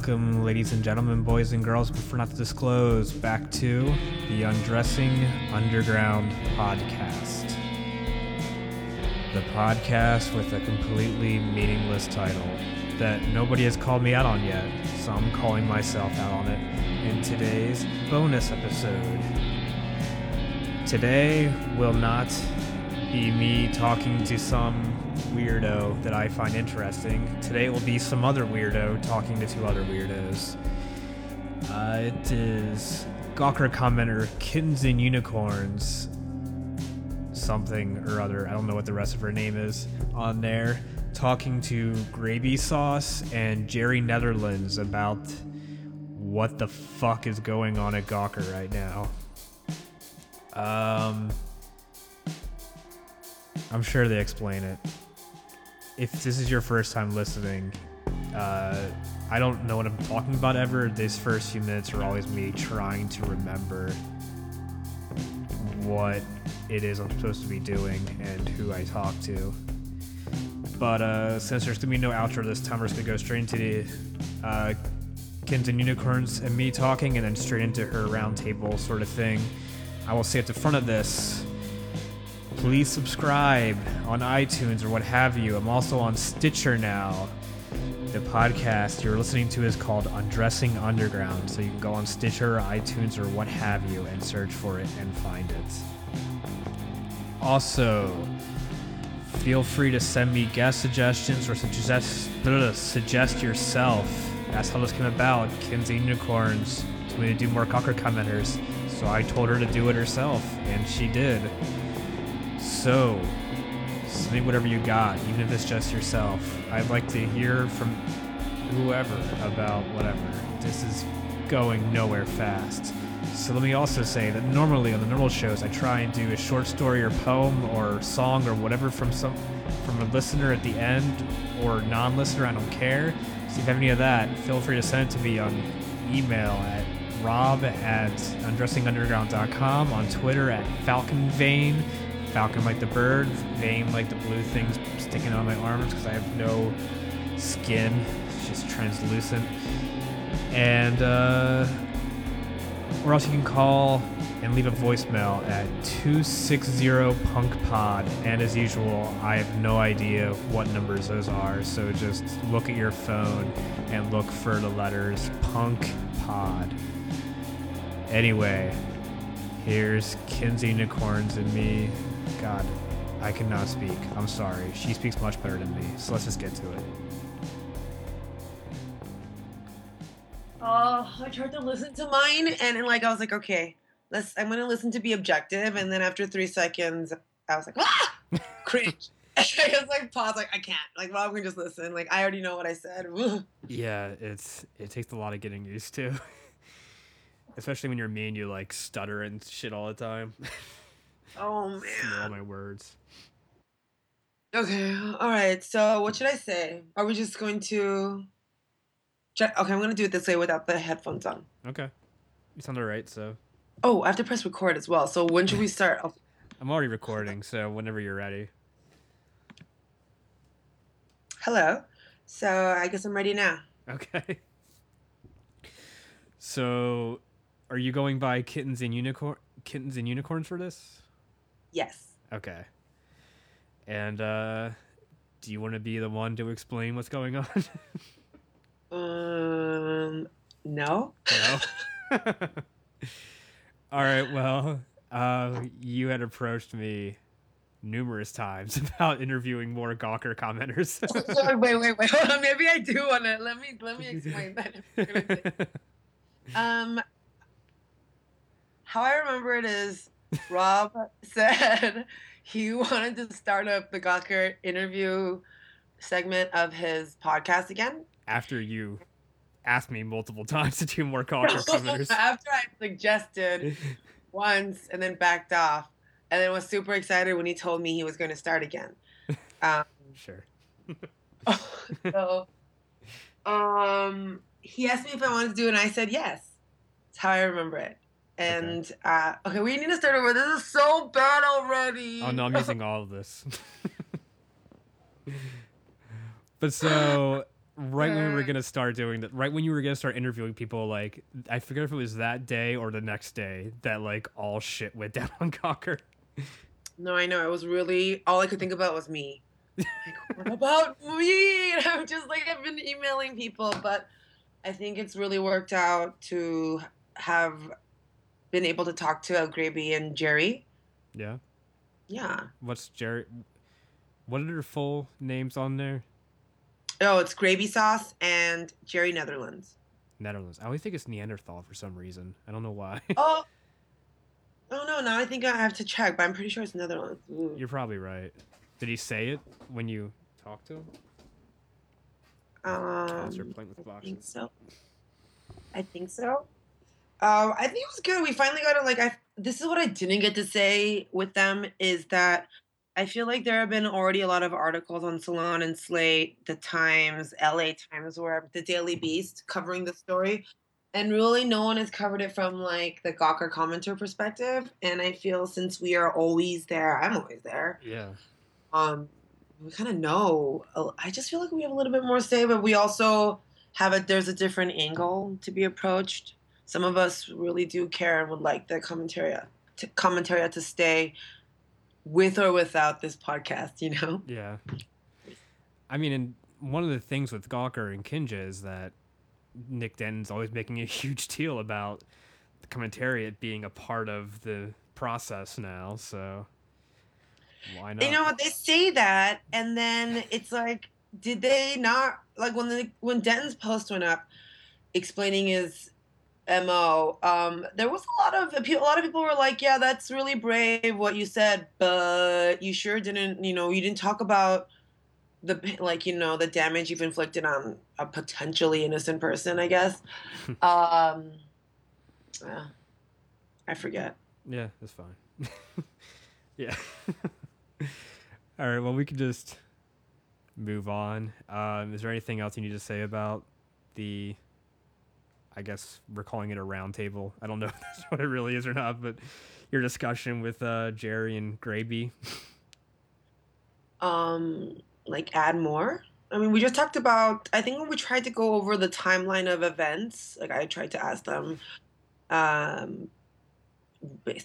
Welcome, ladies and gentlemen, boys and girls, prefer not to disclose, back to the Undressing Underground podcast. The podcast with a completely meaningless title that nobody has called me out on yet, so I'm calling myself out on it in today's bonus episode. Today will not be me talking to some weirdo that I find interesting. Today will be some other weirdo talking to two other weirdos. Uh, it is Gawker commenter Kittens and Unicorns, something or other. I don't know what the rest of her name is on there. Talking to Gravy Sauce and Jerry Netherlands about what the fuck is going on at Gawker right now. Um, I'm sure they explain it. If this is your first time listening, uh, I don't know what I'm talking about ever. These first few minutes are always me trying to remember what it is I'm supposed to be doing and who I talk to. But uh, since there's gonna be no outro this time, we're just gonna go straight into the uh, Kins and Unicorns and me talking, and then straight into her roundtable sort of thing. I will say at the front of this, please subscribe on iTunes or what have you. I'm also on Stitcher now. The podcast you're listening to is called Undressing Underground, so you can go on Stitcher iTunes or what have you and search for it and find it. Also, feel free to send me guest suggestions or suggest suggest yourself. That's how this came about. Kinsey Unicorns told me to do more Gawker commenters, so I told her to do it herself, and she did. So, send whatever you got, even if it's just yourself. I'd like to hear from whoever about whatever. This is going nowhere fast. So let me also say that normally on the normal shows I try and do a short story or poem or song or whatever from some from a listener at the end or non-listener, I don't care. So if you have any of that, feel free to send it to me on email at rob at undressingunderground.com, on Twitter at falconvein, falcon like the bird, vein like the blue things sticking on my arms because I have no skin, it's just translucent. And uh or else you can call and leave a voicemail at 260 punk pod. And as usual i have no idea what numbers those are so just look at your phone and look for the letters punk pod. Anyway here's kinsey unicorns and me god i cannot speak i'm sorry she speaks much better than me so let's just get to it Oh, I tried to listen to mine, and then, like I was like, okay, let's. I'm gonna listen to be objective, and then after three seconds, I was like, ah, cringe. I was like, pause, like I can't. Like, well, I'm gonna just listen. Like, I already know what I said. Yeah, it's it takes a lot of getting used to. Especially when you're me and you like stutter and shit all the time. Oh Slur all my words. Okay, all right. So, what should I say? Are we just going to? I- Okay, I'm gonna do it this way without the headphones on. Okay. You sound alright, so Oh, I have to press record as well. So when should we start? Oh, I'm already recording, so whenever you're ready. hello. So I guess I'm ready now. Okay. So are you going by kittens and unicorn kittens and unicorns for this? Yes. Okay. And uh do you want to be the one to explain what's going on? Um. No. No. All right. Well, uh, you had approached me numerous times about interviewing more Gawker commenters. wait, wait, wait. Hold on. Maybe I do want to. Let me let me explain that. Um, how I remember it is, Rob said he wanted to start up the Gawker interview segment of his podcast again. After you asked me multiple times to do more Gawker commenters. After I suggested once and then backed off, and then was super excited when he told me he was going to start again. Um, sure. so, um, he asked me if I wanted to do it, and I said yes. That's how I remember it. And uh, okay, we need to start over. This is so bad already. Oh no, I'm using all of this. but so right when we were gonna start doing that, right when you were gonna start interviewing people, like I forget if it was that day or the next day that like all shit went down on Gawker. No, I know. It was really all I could think about was me. Like, what about me? And I'm just like I've been emailing people, but I think it's really worked out to have been able to talk to El Graby and Jerry. Yeah. Yeah. What's Jerry? What are their full names on there? Oh, it's Gravy Sauce and Jerry Netherlands. Netherlands. I always think it's Neanderthal for some reason. I don't know why. Oh. Oh no! Now I think I have to check, but I'm pretty sure it's Netherlands. Ooh. You're probably right. Did he say it when you talked to him? Um, playing with I think so. I think so. Um, I think it was good. We finally got to like. I this is what I didn't get to say with them is that I feel like there have been already a lot of articles on Salon and Slate, The Times, LA Times, where the Daily Beast covering the story, and really no one has covered it from like the Gawker commenter perspective. And I feel since we are always there, I'm always there Yeah. um we kind of know I just feel like we have a little bit more say but we also have a there's a different angle to be approached some of us really do care and would like the commentary to, commentary to stay with or without this podcast you know Yeah. I mean, and one of the things with Gawker and Kinja is that Nick Denton's always making a huge deal about the commentariat being a part of the process now. So why not? you know what they say that and then it's like did they not like when the when denton's post went up explaining his mo um there was a lot of a lot of people were like yeah that's really brave what you said but you sure didn't you know you didn't talk about the like you know the damage you've inflicted on a potentially innocent person i guess um yeah, i forget Yeah, that's fine. yeah. All right. Well, we could just move on. Um, is there anything else you need to say about the? I guess we're calling it a roundtable. I don't know if that's what it really is or not, but your discussion with uh, Jerry and Graby. um like add more i mean we just talked about i think when we tried to go over the timeline of events like i tried to ask them um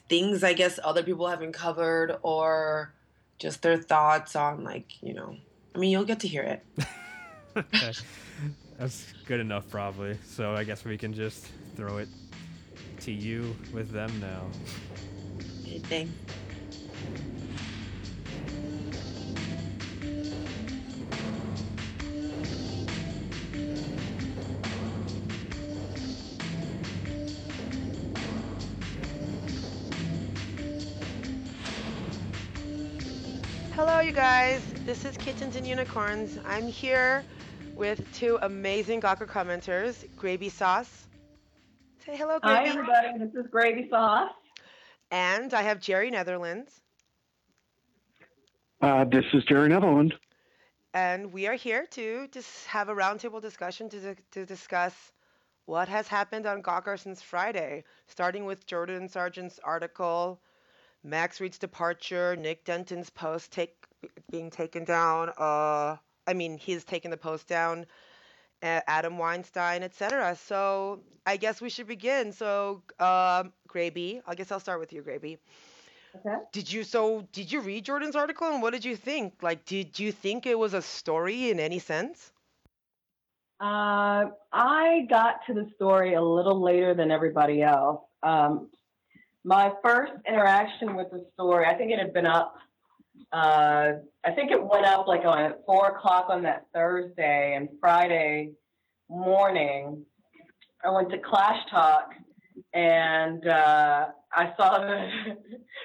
things i guess other people haven't covered or just their thoughts on like you know i mean you'll get to hear it okay. That's good enough, probably. So I guess we can just throw it to you with them now. anything Hello, you guys. This is Kittens and Unicorns. I'm here with two amazing Gawker commenters, Gravy Sauce. Say hello, Hi, everybody. This is Gravy Sauce. And I have Jerry Netherlands. Uh, this is Jerry Netherland. And we are here to just have a roundtable discussion to, to discuss what has happened on Gawker since Friday, starting with Jordan Sargent's article, Max Read's departure, Nick Denton's post take, being taken down. Uh, I mean, he's taken the post down. Adam Weinstein, etc. So I guess we should begin. So, um, Graby, I guess I'll start with you, Graby. Okay. Did you so did you read Jordan's article and what did you think? Like did you think it was a story in any sense? Uh, I got to the story a little later than everybody else. Um, my first interaction with the story, I think it had been up. Uh, I think it went up like on at four o'clock on that Thursday and Friday morning. I went to Clash Talk and uh, I saw that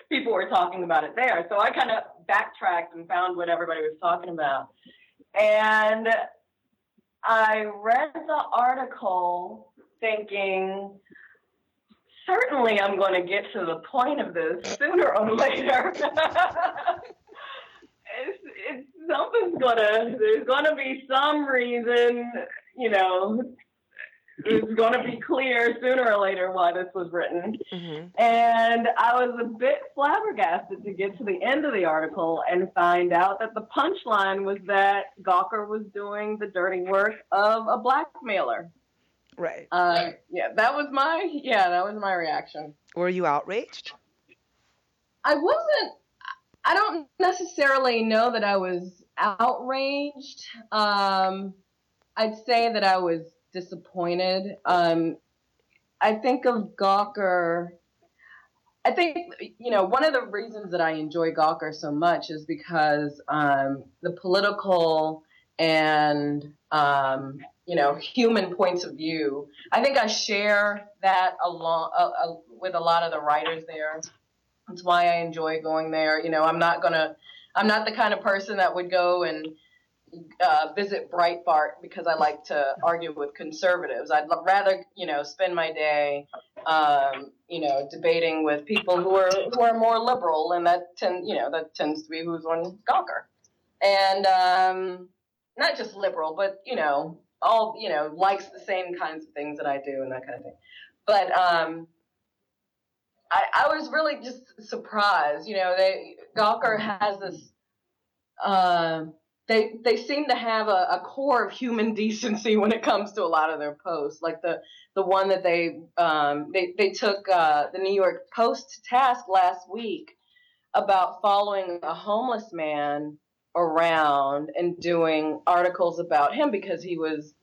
people were talking about it there. So I kind of backtracked and found what everybody was talking about. And I read the article thinking, certainly I'm going to get to the point of this sooner or later. it's, something's gonna there's gonna be some reason, you know, it's going to be clear sooner or later why this was written. hmm And I was a bit flabbergasted to get to the end of the article and find out that the punchline was that Gawker was doing the dirty work of a blackmailer. Right. Uh, yeah, that was my yeah, that was my reaction. Were you outraged? I wasn't. I don't necessarily know that I was outraged. Um, I'd say that I was disappointed. Um, I think of Gawker. I think you know one of the reasons that I enjoy Gawker so much is because um, the political and um, you know human points of view. I think I share that along uh, uh, with a lot of the writers there. That's why I enjoy going there. You know, I'm not gonna, I'm not the kind of person that would go and uh, visit Breitbart because I like to argue with conservatives. I'd rather, you know, spend my day, um, you know, debating with people who are who are more liberal, and that tend, you know, that tends to be who's on Gawker, and um, not just liberal, but you know, all you know, likes the same kinds of things that I do and that kind of thing. But um, I, I was really just surprised. You know, they Gawker has this. Uh, they they seem to have a, a core of human decency when it comes to a lot of their posts. Like the the one that they um, they they took uh, the New York Post task last week about following a homeless man around and doing articles about him because he was,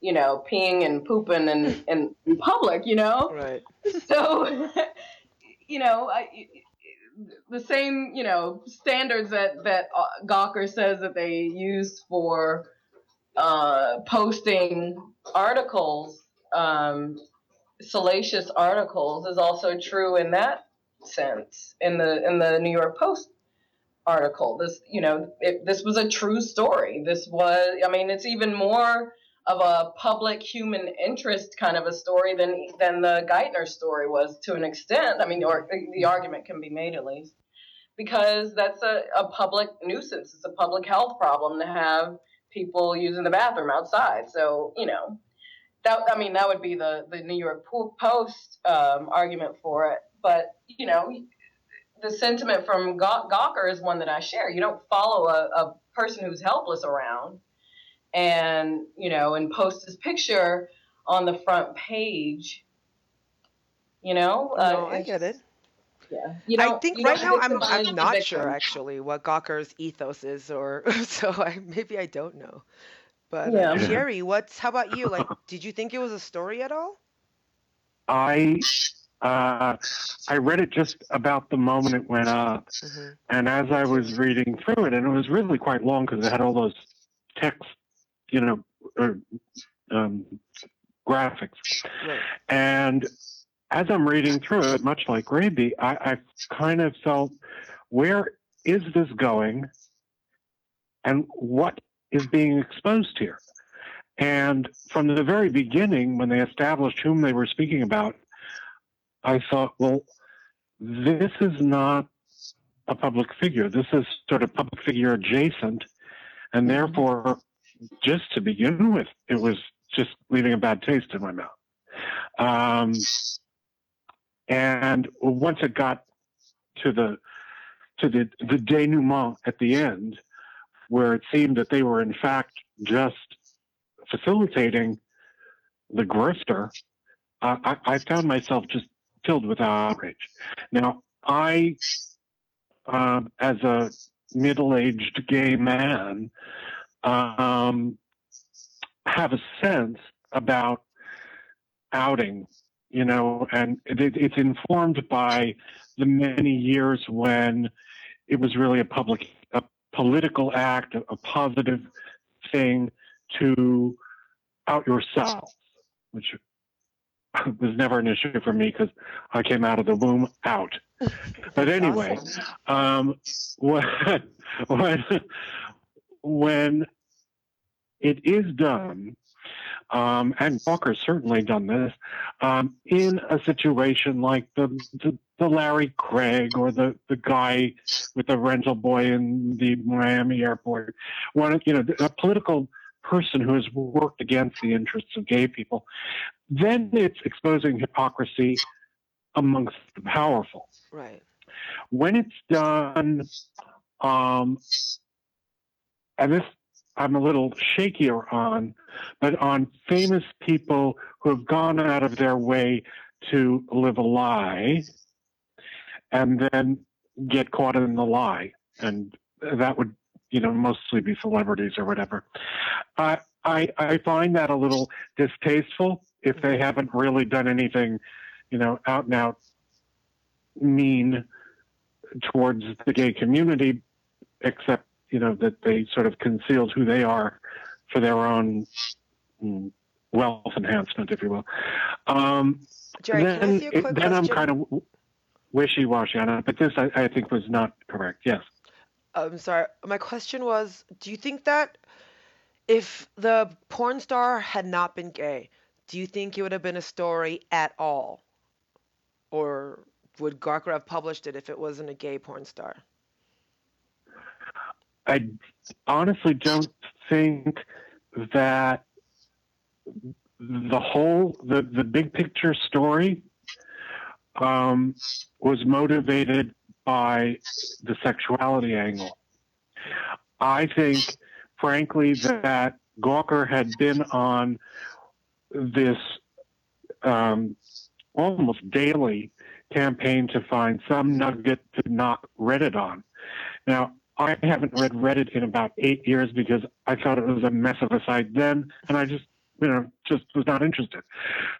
you know, peeing and pooping in, in, in public. You know Right. so you know I, the same you know standards that that uh, Gawker says that they use for uh, posting articles um, salacious articles is also true in that sense in the in the New York Post article this you know it, this was a true story this was I mean it's even more of a public human interest kind of a story than than the Geithner story was to an extent. I mean, or the argument can be made at least because that's a, a public nuisance. It's a public health problem to have people using the bathroom outside. So you know, that I mean that would be the the New York Post um, argument for it. But you know, the sentiment from Gawker is one that I share. You don't follow a, a person who's helpless around and you know and post his picture on the front page you know uh, no, I get it. yeah you I think you right don't now I'm I'm not sure actually what Gawker's ethos is, or so I maybe I don't know. But Yeah. uh, Jerry, what's how about you? Like, did you think it was a story at all? I uh, I read it just about the moment it went up, hmm and as I was reading through it, and it was really quite long because it had all those text, you know, or, um, graphics. Right. And as I'm reading through it, much like Raby, I, I kind of felt, where is this going? And what is being exposed here? And from the very beginning, when they established whom they were speaking about, I thought, well, this is not a public figure. This is sort of public figure adjacent. And therefore, just to begin with, it was just leaving a bad taste in my mouth. Um, and once it got to the to the the denouement at the end, where it seemed that they were in fact just facilitating the grifter, I, I found myself just filled with outrage. Now, I, um, as a middle-aged gay man, um, have a sense about outing, you know, and it, it's informed by the many years when it was really a public, a political act, a, a positive thing to out yourself, which was never an issue for me because I came out of the womb out. But anyway, Awesome. um, when, when, when it is done, um, and Gawker's certainly done this, um, in a situation like the, the, the Larry Craig or the, the guy with the rental boy in the Miami airport, one, you know, a political person who has worked against the interests of gay people, then it's exposing hypocrisy amongst the powerful. Right. When it's done, um, and this I'm a little shakier on, but on famous people who have gone out of their way to live a lie and then get caught in the lie. And that would, you know, mostly be celebrities or whatever. I, I, I find that a little distasteful if they haven't really done anything, you know, out and out mean towards the gay community, except, you know, that they sort of concealed who they are for their own mm, wealth enhancement, if you will. Um, Jerry, can I then, it- then I'm kind of wishy-washy on it, but this I, I think was not correct. Yes. I'm sorry. My question was, do you think that if the porn star had not been gay, do you think it would have been a story at all? Or would Gawker have published it if it wasn't a gay porn star? I honestly don't think that the whole the the big picture story um, was motivated by the sexuality angle. I think, frankly, that Gawker had been on this um, almost daily campaign to find some nugget to knock Reddit on. Now, I haven't read Reddit in about eight years because I thought it was a mess of a site then, and I just, you know, just was not interested.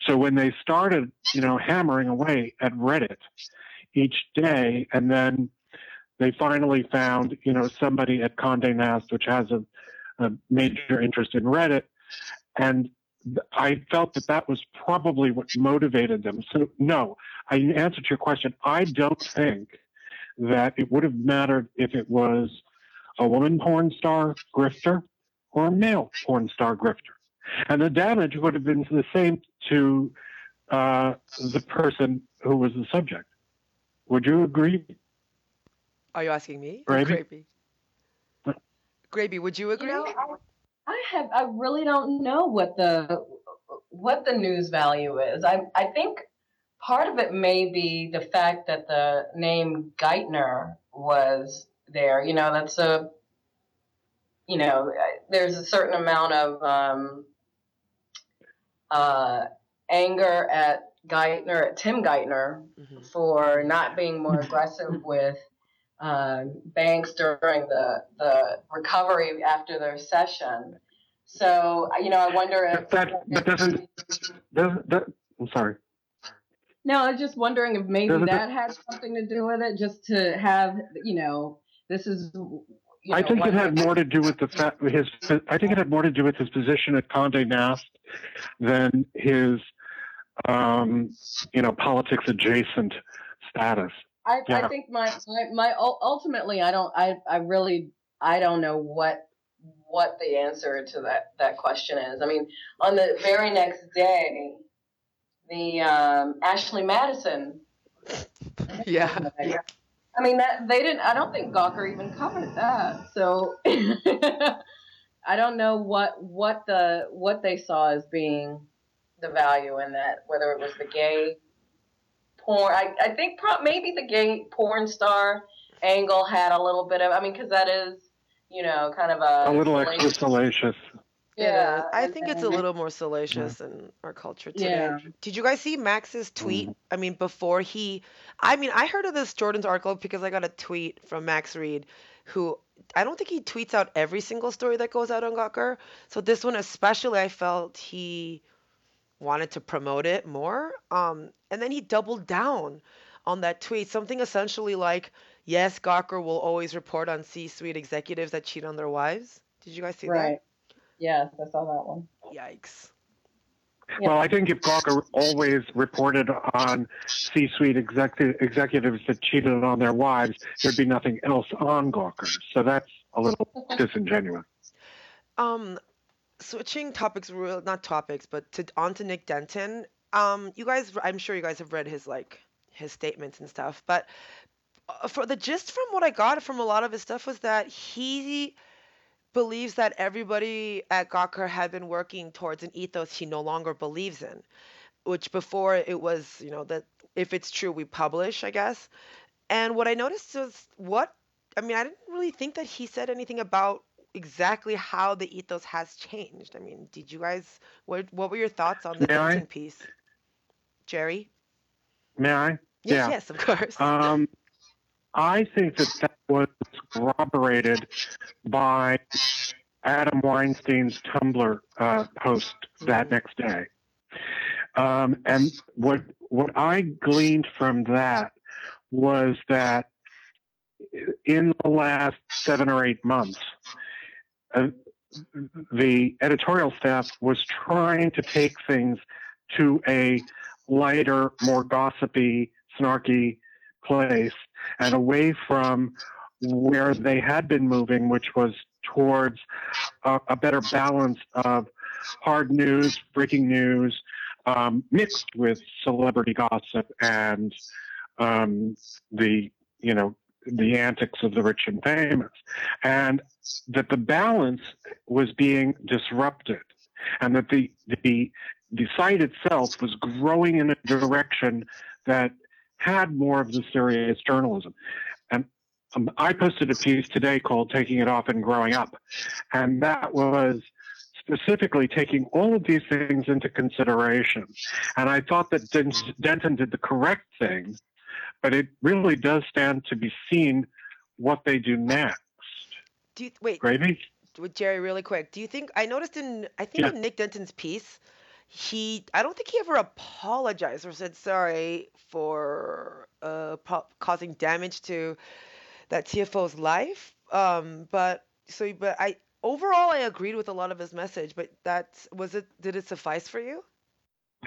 So when they started, you know, hammering away at Reddit each day, and then they finally found, you know, somebody at Condé Nast, which has a, a major interest in Reddit, and I felt that that was probably what motivated them. So no, I answer to your question. I don't think that it would have mattered if it was a woman porn star grifter or a male porn star grifter. And the damage would have been the same to uh, the person who was the subject. Would you agree? Are you asking me? or Gravy? Gravy. Gravy, would you agree? You know, I, I have I really don't know what the what the news value is. I I think part of it may be the fact that the name Geithner was there. You know, that's a you know, there's a certain amount of um, uh, anger at Geithner, at Tim Geithner, Mhm. for not being more aggressive with uh, banks during the the recovery after their session. So you know, I wonder if But that, but doesn't, doesn't that, I'm sorry. No, I was just wondering if maybe that had something to do with it, just to have you know, this is. You I think it had more to do with the fact his. I think it had more to do with his position at Condé Nast than his, um, you know, politics adjacent status. I, I think my, my my ultimately I don't I I really I don't know what what the answer to that that question is. I mean, on the very next day, the um, Ashley Madison. Yeah. I mean that they didn't. I don't think Gawker even covered that. So I don't know what what the what they saw as being the value in that. Whether it was the gay porn. I, I think pro- maybe the gay porn star angle had a little bit of. I mean, because that is you know kind of a A little extra salacious. It Yeah. I think it's a little more salacious in our culture today. Yeah. Did you guys see Max's tweet? Mhm. I mean, before he, I mean, I heard of this Jordan's article because I got a tweet from Max Read, who I don't think he tweets out every single story that goes out on Gawker. So this one especially, I felt he wanted to promote it more. Um, and then he doubled down on that tweet, something essentially like, "Yes, Gawker will always report on C-suite executives that cheat on their wives." Did you guys see that? Right. Yes, I saw that one. Yikes. Well, I think if Gawker always reported on C-suite execu- executives that cheated on their wives, there'd be nothing else on Gawker. So that's a little disingenuous. Um, switching topics, real not topics, but to on to Nick Denton. Um, you guys, I'm sure you guys have read his like his statements and stuff, but uh, for the gist from what I got from a lot of his stuff was that he believes that everybody at Gawker had been working towards an ethos he no longer believes in, which before it was, you know, that if it's true, we publish, I guess. And what I noticed was what, I mean, I didn't really think that he said anything about exactly how the ethos has changed. I mean, did you guys, what, what were your thoughts on the May piece? Jerry? May I? Yes, Yeah. yes, of course. Um, I think that that was corroborated by Adam Weinstein's Tumblr uh, post that next day. Um, and what what I gleaned from that was that in the last seven or eight months, uh, the editorial staff was trying to take things to a lighter, more gossipy, snarky place and away from where they had been moving, which was towards a, a better balance of hard news, breaking news, um, mixed with celebrity gossip and um, the you know the antics of the rich and famous, and that the balance was being disrupted, and that the the the site itself was growing in a direction that had more of the serious journalism. And um, I posted a piece today called Taking It Off and Growing Up. And that was specifically taking all of these things into consideration. And I thought that Denton did the correct thing, but it really does stand to be seen what they do next. Do you, wait, Gravy? with Jerry really quick. Do you think I noticed in I think Yeah. in Nick Denton's piece, he I don't think he ever apologized or said sorry for uh po- causing damage to that CFO's life. Um, but so but I overall I agreed with a lot of his message. But that was it. Did it suffice for you?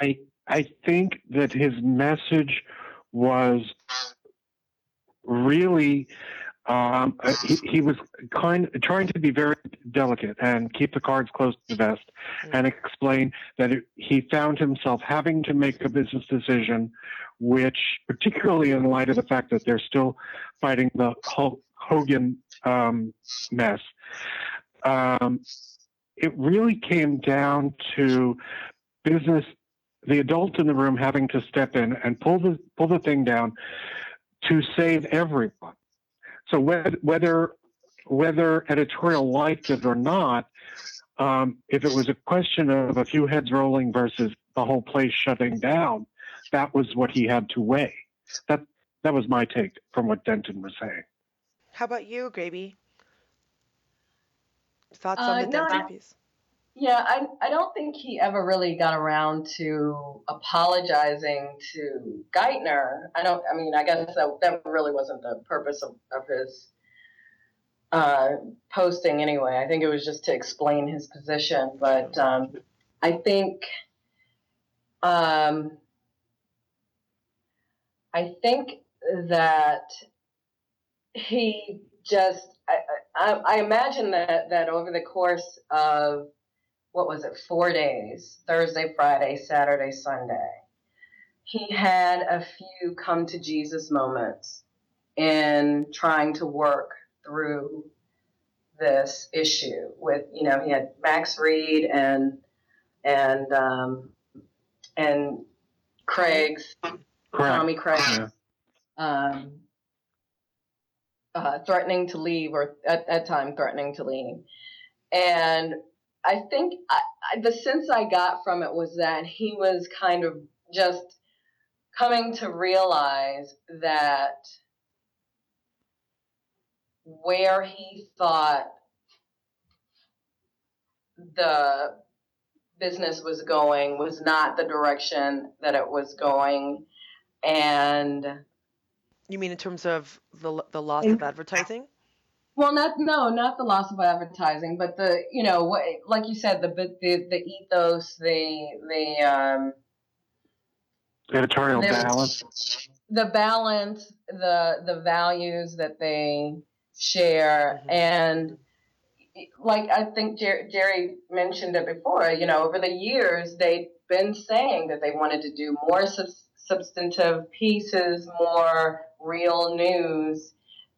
I I think that his message was really um, uh, he, he was kind trying to be very delicate and keep the cards close to the vest and explain that it, he found himself having to make a business decision which particularly in light of the fact that they're still fighting the Hulk Hogan um, mess um, it really came down to business the adult in the room having to step in and pull the pull the thing down to save everyone. So whether whether, whether editorial liked it or not, um, if it was a question of a few heads rolling versus the whole place shutting down, that was what he had to weigh. That that was my take from what Denton was saying. How about you, Graby? Thoughts on Uh, the no, Denton I- piece? Yeah, I I don't think he ever really got around to apologizing to Geithner. I don't. I mean, I guess that that really wasn't the purpose of, of his uh, posting anyway. I think it was just to explain his position. But um, I think um, I think that he just. I, I, I imagine that, that over the course of what was it, four days Thursday, Friday, Saturday, Sunday. He had a few come to Jesus moments in trying to work through this issue with, you know, he had Max Read and, and, um, and Craig's, Tommy Craig, Yeah. um, uh, threatening to leave or at that time threatening to leave. And I think I, I, the sense I got from it was that he was kind of just coming to realize that where he thought the business was going was not the direction that it was going. And You mean in terms of the the loss of advertising? Well, not no, not the loss of advertising, but the you know what, like you said, the the the ethos, the the um, Editorial There- balance. the balance, the the values that they share, Mhm. and like I think Jer- Jerry mentioned it before. You know, over the years they've been saying that they wanted to do more sub- substantive pieces, more real news,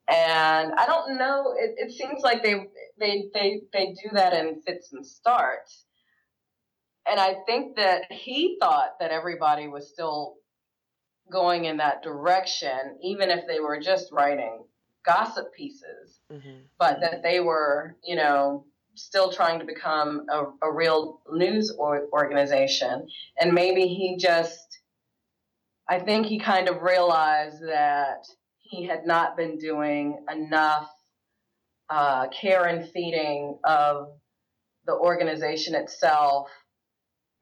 and I don't know. It, it seems like they they they they do that in fits and starts. And I think that he thought that everybody was still going in that direction, even if they were just writing gossip pieces, hmm but that they were, you know, still trying to become a, a real news or, organization. And maybe he just, I think he kind of realized that he had not been doing enough uh, care and feeding of the organization itself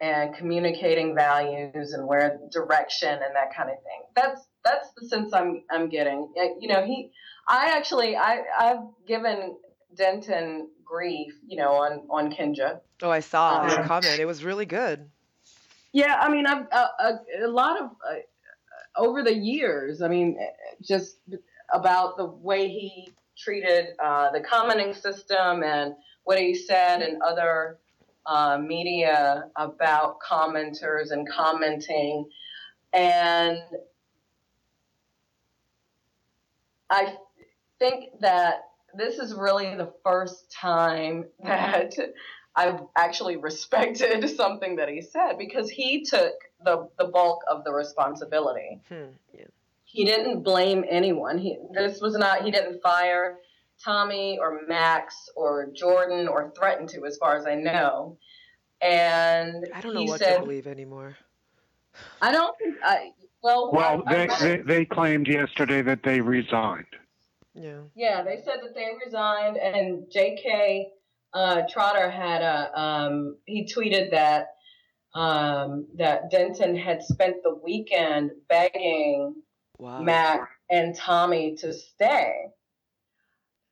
and communicating values and where direction and that kind of thing. That's that's the sense I'm I'm getting. Uh, You know, he I actually I I've given Denton grief, you know, on on Kinja. Oh, I saw Um, comment. It was really good. Yeah, I mean, I've a, a, a lot of uh, over the years. I mean, uh, just about the way he treated uh, the commenting system and what he said in other uh, media about commenters and commenting, and I think that this is really the first time that I've actually respected something that he said because he took the, the bulk of the responsibility. Hmm. Yeah. He didn't blame anyone. He this was not he didn't fire Tommy or Max or Jordan or threaten to as far as I know. And I don't know he what said to believe anymore. I don't I well Well, I- they, I- they, they claimed yesterday that they resigned. Yeah. Yeah, they said that they resigned, and J.K. Uh, Trotter had a um, he tweeted that um, that Denton had spent the weekend begging Wow. Mac and Tommy to stay.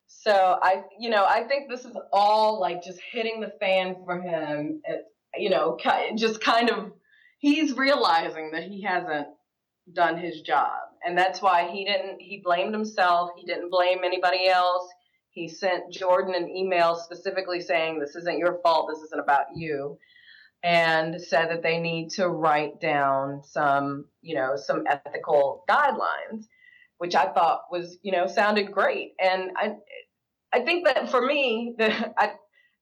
So I, you know, I think this is all like just hitting the fan for him. It, you know, just kind of he's realizing that he hasn't done his job, and that's why he didn't. He blamed himself. He didn't blame anybody else. He sent Jordan an email specifically saying, "This isn't your fault. This isn't about you." and said that they need to write down some, you know, some ethical guidelines, which I thought was, you know, sounded great. And I, I think that for me, the, I,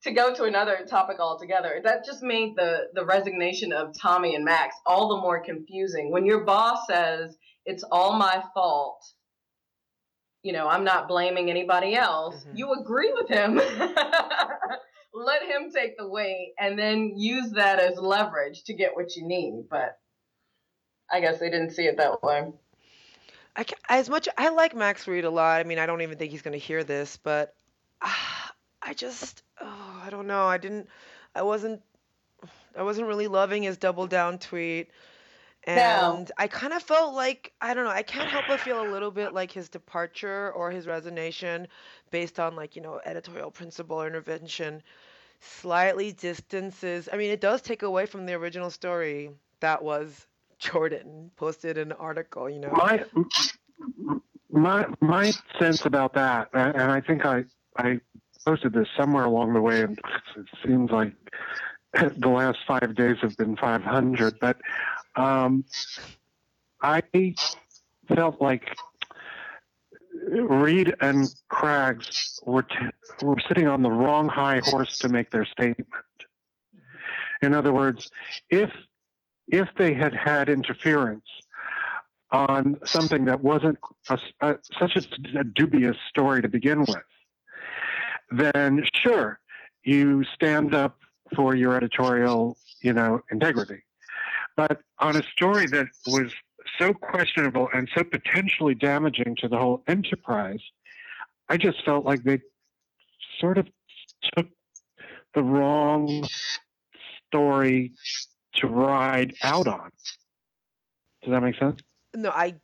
to go to another topic altogether, that just made the the resignation of Tommy and Max all the more confusing. When your boss says it's all my fault, you know, I'm not blaming anybody else. Mhm. You agree with him. Let him take the weight and then use that as leverage to get what you need. But I guess they didn't see it that way. I as much I like Max Read a lot. I mean, I don't even think he's gonna hear this, but ah, I just oh, I don't know. I didn't I wasn't I wasn't really loving his double down tweet. No. And I kind of felt like I don't know, I can't help but feel a little bit like his departure or his resignation based on like, you know, editorial principle or intervention slightly distances. I mean, it does take away from the original story that was Jordan posted an article, you know. My my my sense about that, and and I think I I posted this somewhere along the way, and it seems like the last five days have been 500. But um, I felt like Read and Craggs were t- were sitting on the wrong high horse to make their statement. In other words, if if they had had interference on something that wasn't a, a, such a, a dubious story to begin with, then sure, you stand up for your editorial, you know, integrity. But on a story that was so questionable and so potentially damaging to the whole enterprise, I just felt like they sort of took the wrong story to ride out on. Does that make sense? No, I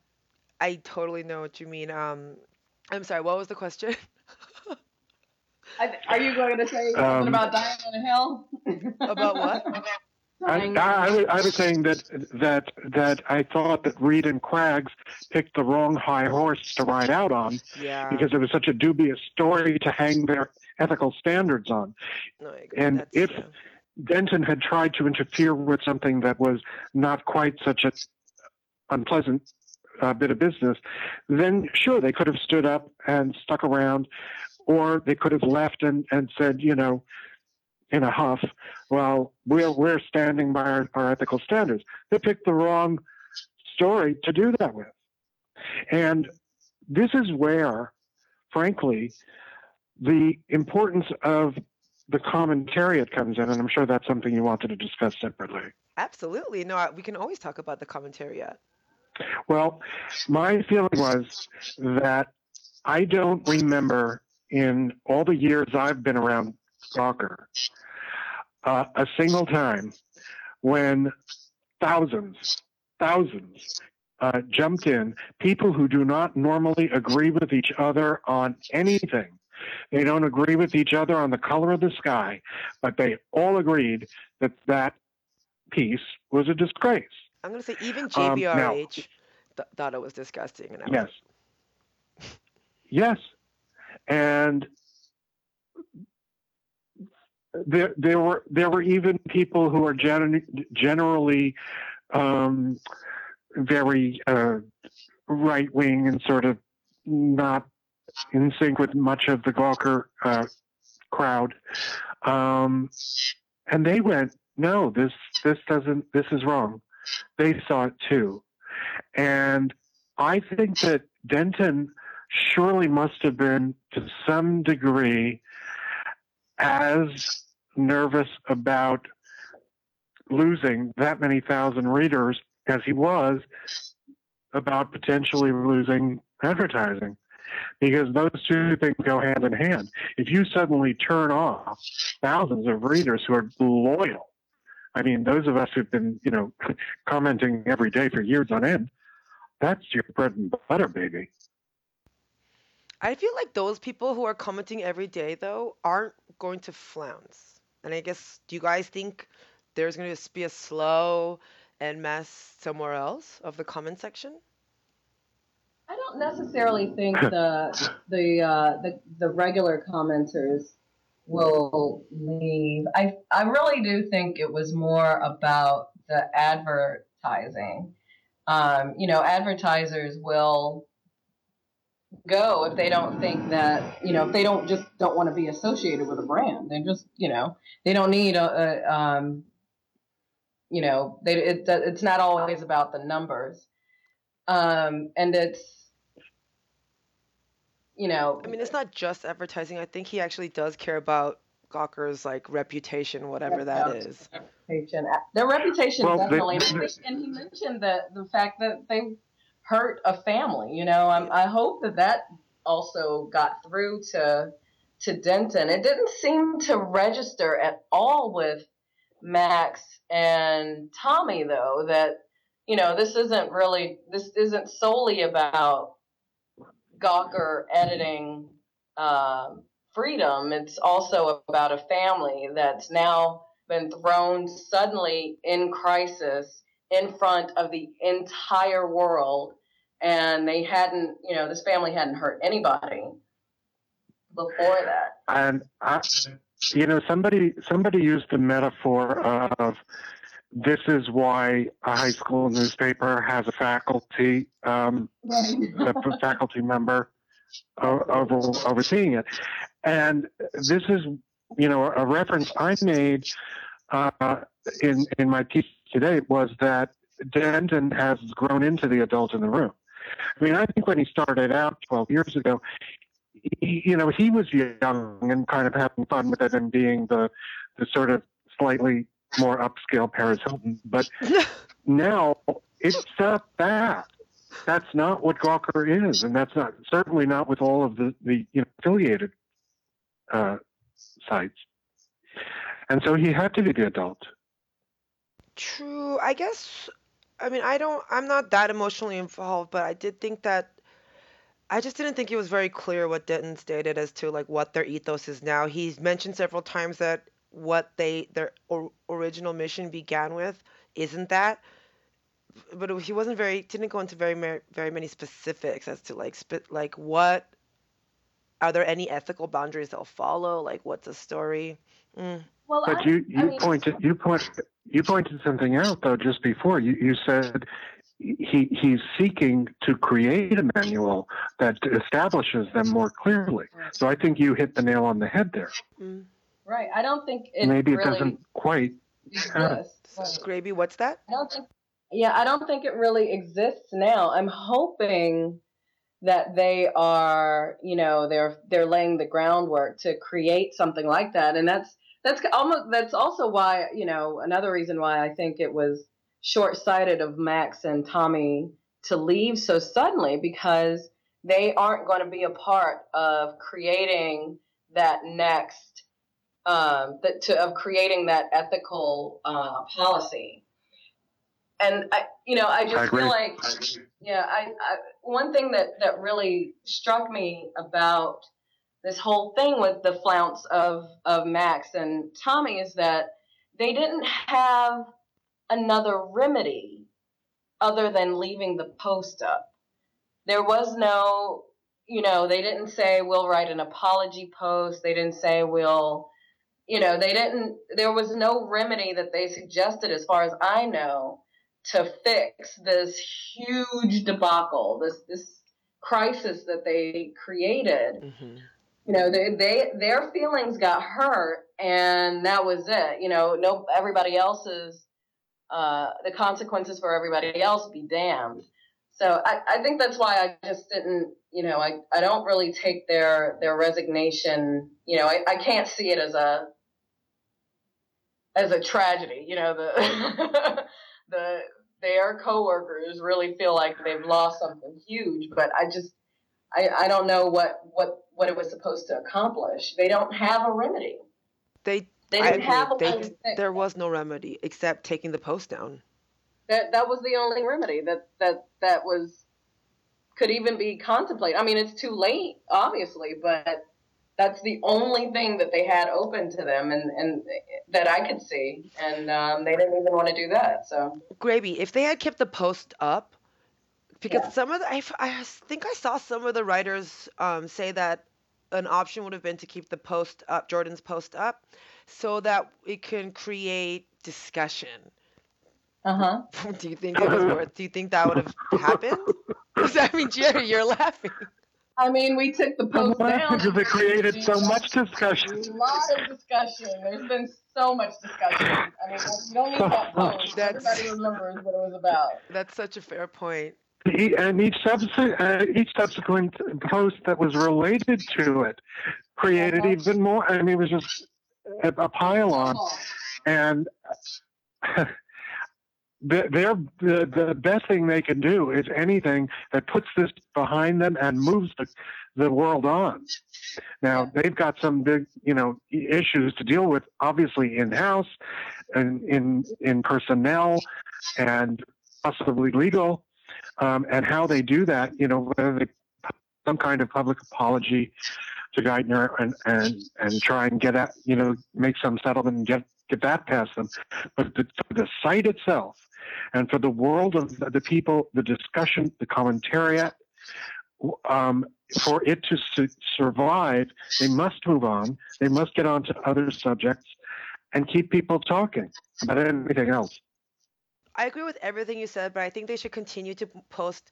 I totally know what you mean. Um, I'm sorry, what was the question? I, are you going to say something Um, about dying on a hill? About what? I, I, I, was, saying that that that I thought that Read and Craggs picked the wrong high horse to ride out on Yeah. because it was such a dubious story to hang their ethical standards on. No, and That's, if- yeah. Denton had tried to interfere with something that was not quite such a unpleasant uh, bit of business, then sure, they could have stood up and stuck around, or they could have left and, and said, you know, in a huff, well, we're, we're standing by our, our ethical standards. They picked the wrong story to do that with. And this is where, frankly, the importance of the commentariat comes in, and I'm sure that's something you wanted to discuss separately. Absolutely. No, we can always talk about the commentariat. Well, my feeling was that I don't remember in all the years I've been around soccer uh, a single time when thousands, thousands uh, jumped in, people who do not normally agree with each other on anything. They don't agree with each other on the color of the sky, but they all agreed that that piece was a disgrace. I'm gonna say even Um, now- JBRH th- thought it was disgusting. And was Yes. Yes. And there, there were there were even people who are gen- generally um, very uh, right wing and sort of not in sync with much of the Gawker uh, crowd, um, and they went, "No, this this doesn't. This is wrong." They saw it too, and I think that Denton surely must have been to some degree as nervous about losing that many thousand readers as he was about potentially losing advertising because those two things go hand in hand. If you suddenly turn off thousands of readers who are loyal, I mean, those of us who've been, you know, commenting every day for years on end, that's your bread and butter, baby. I feel like those people who are commenting every day though aren't going to flounce. And I guess do you guys think there's going to be a slow and mass somewhere else of the comment section? I don't necessarily think the the uh, the the regular commenters will leave. I I really do think it was more about the advertising. Um, you know, advertisers will go if they don't think that you know if they don't just don't want to be associated with a brand. They just you know they don't need a, a um, you know they it, it's not always about the numbers. Um, and it's you know I mean, it's not just advertising. I think he actually does care about Gawker's like reputation, whatever that is. Reputation. Their reputation Well, definitely. they- and he mentioned the the fact that they hurt a family you know? Um, i hope that that also got through to to denton. It didn't seem to register at all with max and tommy though that you know this isn't really this isn't solely about gawker editing um, freedom. It's also about a family that's now been thrown suddenly in crisis in front of the entire world and they hadn't you know this family hadn't hurt anybody before that. And I, you know, somebody somebody used the metaphor of this is why a high school newspaper has a faculty um, a faculty member over overseeing it, and this is you know a reference I made uh, in in my today was that Denton has grown into the adult in the room. I mean, I think when he started out 12 years ago, he, you know, he was young and kind of having fun with it and being the, the sort of slightly more upscale Paris Hilton. But now it's not that. That's not what Gawker is, and that's not certainly not with all of the the you know, affiliated uh, sites. And so he had to be the adult. True. I guess. I mean, I don't. I'm not that emotionally involved, but I did think that. I just didn't think it was very clear what Denton stated as to like what their ethos is now. He's mentioned several times that what they their or, original mission began with isn't that, but he wasn't very didn't go into very ma- very many specifics as to like sp- like what are there any ethical boundaries they'll follow? Like what's the story? Mm. well But you, you pointed you point you pointed something out though just before. You you said he he's seeking to create a manual that establishes them more clearly. So I think you hit the nail on the head there. Mm. Right. I don't think it Maybe it really doesn't quite. exists. So, Gravy, what's that? I don't think. Yeah, I don't think it really exists now. I'm hoping that they are, you know, they're they're laying the groundwork to create something like that, and that's that's almost that's also why you know another reason why I think it was short-sighted of Max and Tommy to leave so suddenly because they aren't going to be a part of creating that next um, that to of creating that ethical uh, policy. And I, you know, I just I feel like, yeah, I, I one thing that that really struck me about this whole thing with the flounce of of Max and Tommy is that they didn't have another remedy other than leaving the post up. There was no, you know, they didn't say we'll write an apology post. They didn't say we'll, you know, they didn't, there was no remedy that they suggested, as far as I know, to fix this huge debacle, this, this crisis that they created hmm you know they, they their feelings got hurt and that was it. You know no everybody else's uh the consequences for everybody else be damned. So i i think that's why i just didn't you know i i don't really take their their resignation you know i, I can't see it as a as a tragedy. You know the the their coworkers really feel like they've lost something huge but i just I, I don't know what, what, what it was supposed to accomplish. They don't have a remedy. They, They didn't have a They, there was no remedy except taking the post down. That that was the only remedy that that that was could even be contemplated. I mean, it's too late, obviously, but that's the only thing that they had open to them, and and that I could see, and um, they didn't even want to do that. So Gravy, if they had kept the post up, because Yeah. some of the, I, f- I s- think I saw some of the writers um, say that an option would have been to keep the post up, Jordan's post up, so that it can create discussion. uh huh. do you think it was worth? Do you think that would have happened? I mean, Jerry, you're laughing. I mean, we took the post down Because it created so much discussion. A lot of discussion. There's been so much discussion. I mean, you don't need that post. That's- Everybody remembers what it was about. That's such a fair point. E- And each subsequent, uh, each subsequent post that was related to it created even more. I mean, it was just a, a pile on. and the- they're, the, the best thing they can do is anything that puts this behind them and moves the, the world on. Now they've got some big, you know, issues to deal with, obviously in house, and in in personnel, and possibly legal, um, and how they do that. You know, whether they some kind of public apology to Geithner and and and try and get at, you know, make some settlement and get get that past them. But the, the site itself, and for the world of the, people, the discussion, the commentariat, um, for it to su- survive, they must move on. They must get on to other subjects and keep people talking about anything else. I agree with everything you said, but I think they should continue to post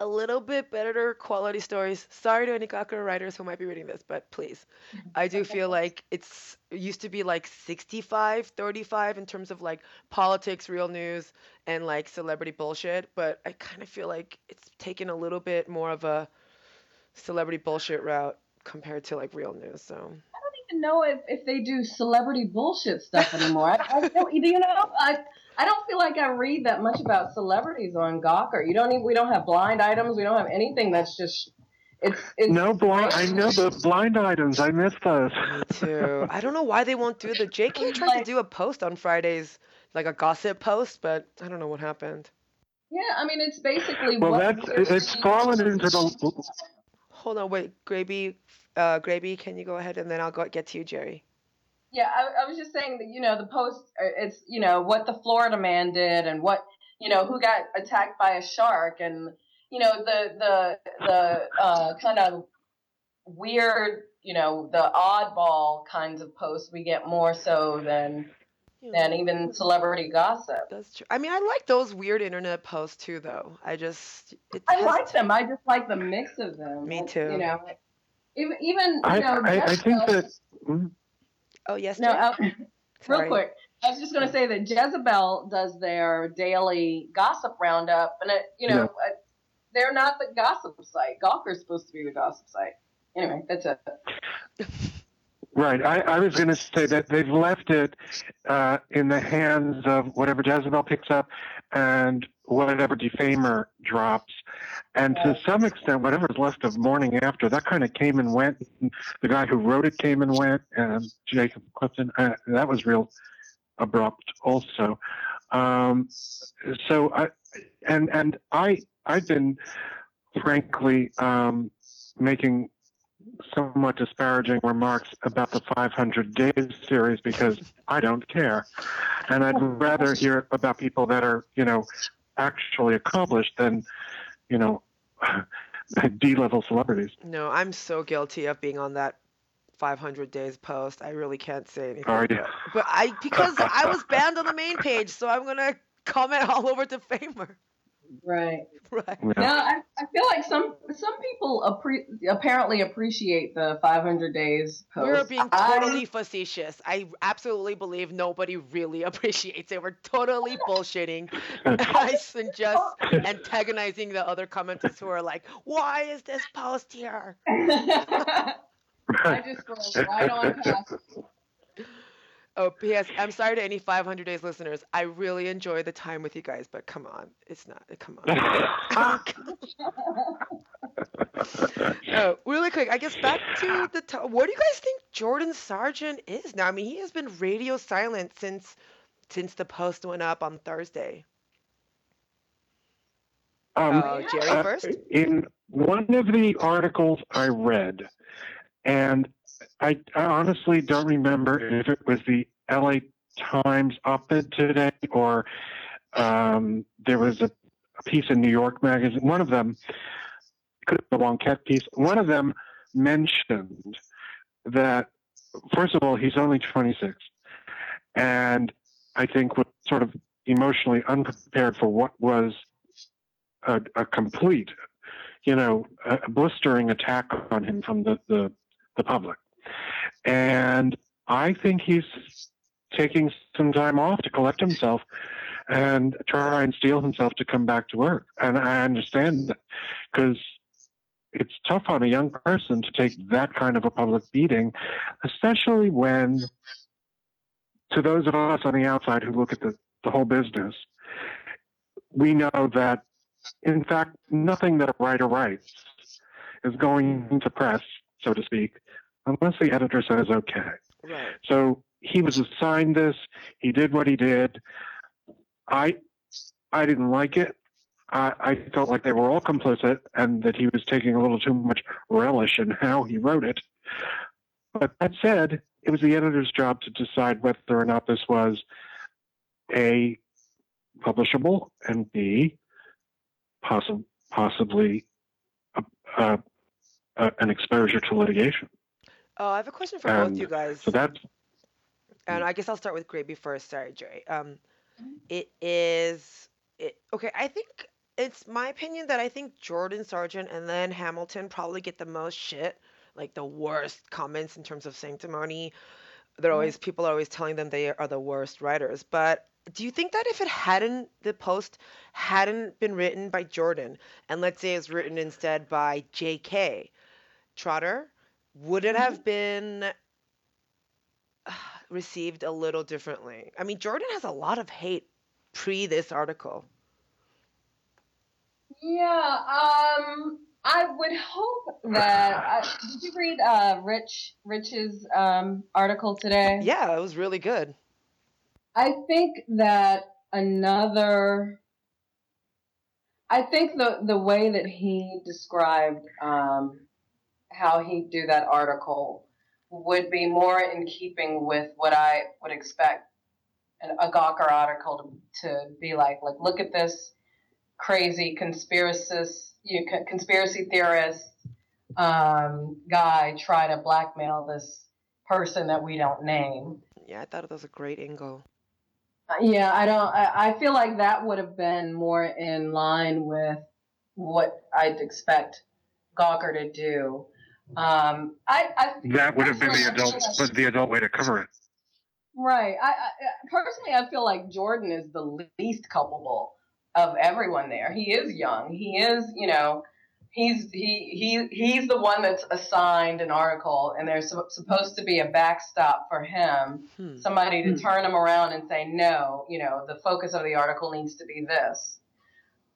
a little bit better quality stories. Sorry to any Gawker writers who might be reading this, but please. I do feel like it's it used to be like 65 35 in terms of like politics, real news, and like celebrity bullshit, but I kind of feel like it's taken a little bit more of a celebrity bullshit route compared to like real news. So I don't even know if, if they do celebrity bullshit stuff anymore. I, I don't, either you know, I I don't feel like I read that much about celebrities on Gawker. You don't even we don't have blind items. We don't have anything that's just it's it's No blind. I know the blind items. I missed those. Me too. I don't know why they won't do the JK tried to do a post on Fridays, like a gossip post, but I don't know what happened. Yeah, I mean it's basically Well, what that's it's we- fallen into the. Hold on, wait, Gravy, uh, Gravy, can you go ahead and then I'll go get to you, Jerry. Yeah, I, I was just saying that you know the post. uh, It's you know what the Florida man did and what you know who got attacked by a shark and you know the the the uh, kind of weird you know the oddball kinds of posts we get more so than than even celebrity gossip. That's true. I mean, I like those weird internet posts too, though. I just it I like to- them. I just like the mix of them. Me too. You know, even even you I, know. I, I think that. Oh yes. No, uh, real quick. I was just going to say that Jezebel does their daily gossip roundup, and it, you know, Yeah. uh, they're not the gossip site. Gawker's supposed to be the gossip site. Anyway, that's it. Right. I, I was going to say that they've left it uh, in the hands of whatever Jezebel picks up and whatever defamer drops. And to some extent, whatever's left of Morning After, that kind of came and went. The guy who wrote it came and went, and Jacob Clifton, uh, that was real abrupt also. Um, so I, and, and I, I've been frankly um, making somewhat disparaging remarks about the 500 Days series because I don't care. And I'd rather hear about people that are, you know, actually accomplished than, you know, D level celebrities. No, I'm so guilty of being on that 500 days post. I really can't say anything. But I because I was banned on the main page, so I'm gonna comment all over Defamer. Right. Right. Yeah. No, I, I feel like some some people appre- apparently appreciate the 500 days post. We're being I- totally facetious. I absolutely believe nobody really appreciates it. We're totally bullshitting us and just antagonizing the other commenters who are like, "Why is this post here?" I just scrolled right on past. Oh, P.S. I'm sorry to any 500 Days listeners. I really enjoy the time with you guys, but come on, it's not. Come on. oh, really quick. I guess back to the. To- what do you guys think Jordan Sargent is now? I mean, he has been radio silent since since the post went up on Thursday. Um, Uh, Jerry Uh, first. in one of the articles I read, and I, I honestly don't remember if it was the LA Times op-ed today or um, there was a, a piece in New York Magazine. One of them could have been piece. One of them mentioned that first of all he's only 26, and I think was sort of emotionally unprepared for what was a, a complete, you know, a blistering attack on him from the, the, the public. And I think he's taking some time off to collect himself and try and steel himself to come back to work. And I understand that because it's tough on a young person to take that kind of a public beating, especially when, to those of us on the outside who look at the, the whole business, we know that in fact, nothing that a writer writes is going to press, so to speak, unless the editor says okay. Right. So he was assigned this. He did what he did. I, I didn't like it. I, I felt like they were all complicit and that he was taking a little too much relish in how he wrote it. But that said, it was the editor's job to decide whether or not this was a publishable and b possi- possibly a, a, a, an exposure to litigation. Oh, I have a question for both And you guys. So that's And I guess I'll start with Gravy first. Sorry, Jerry. Um, it is it okay. I think it's my opinion that I think Jordan Sargent and then Hamilton probably get the most shit, like the worst comments in terms of sanctimony. They're always people are always telling them they are the worst writers. But do you think that if it hadn't the post hadn't been written by Jordan and let's say it's written instead by J.K. Trotter, would it have been received a little differently. I mean, Jordan has a lot of hate pre this article. Yeah, um, I would hope that. Uh, did you read uh, Rich Rich's um, article today? Yeah, it was really good. I think that another. I think the the way that he described um, how he'd do that article would be more in keeping with what I would expect an, a Gawker article to, to be like. Like, look at this crazy conspiracist, you know, conspiracy theorist um, guy try to blackmail this person that we don't name. Yeah, I thought it was a great angle. Uh, Yeah, I don't. I, I feel like that would have been more in line with what I'd expect Gawker to do. Um, I, I That would have been the adult, but the adult way to cover it. Right. I, I personally, I feel like Jordan is the least culpable of everyone there. He is young. He is, you know, he's he he he's the one that's assigned an article, and there's sup- supposed to be a backstop for him, Hmm. somebody to Hmm. turn him around and say, no, you know, the focus of the article needs to be this,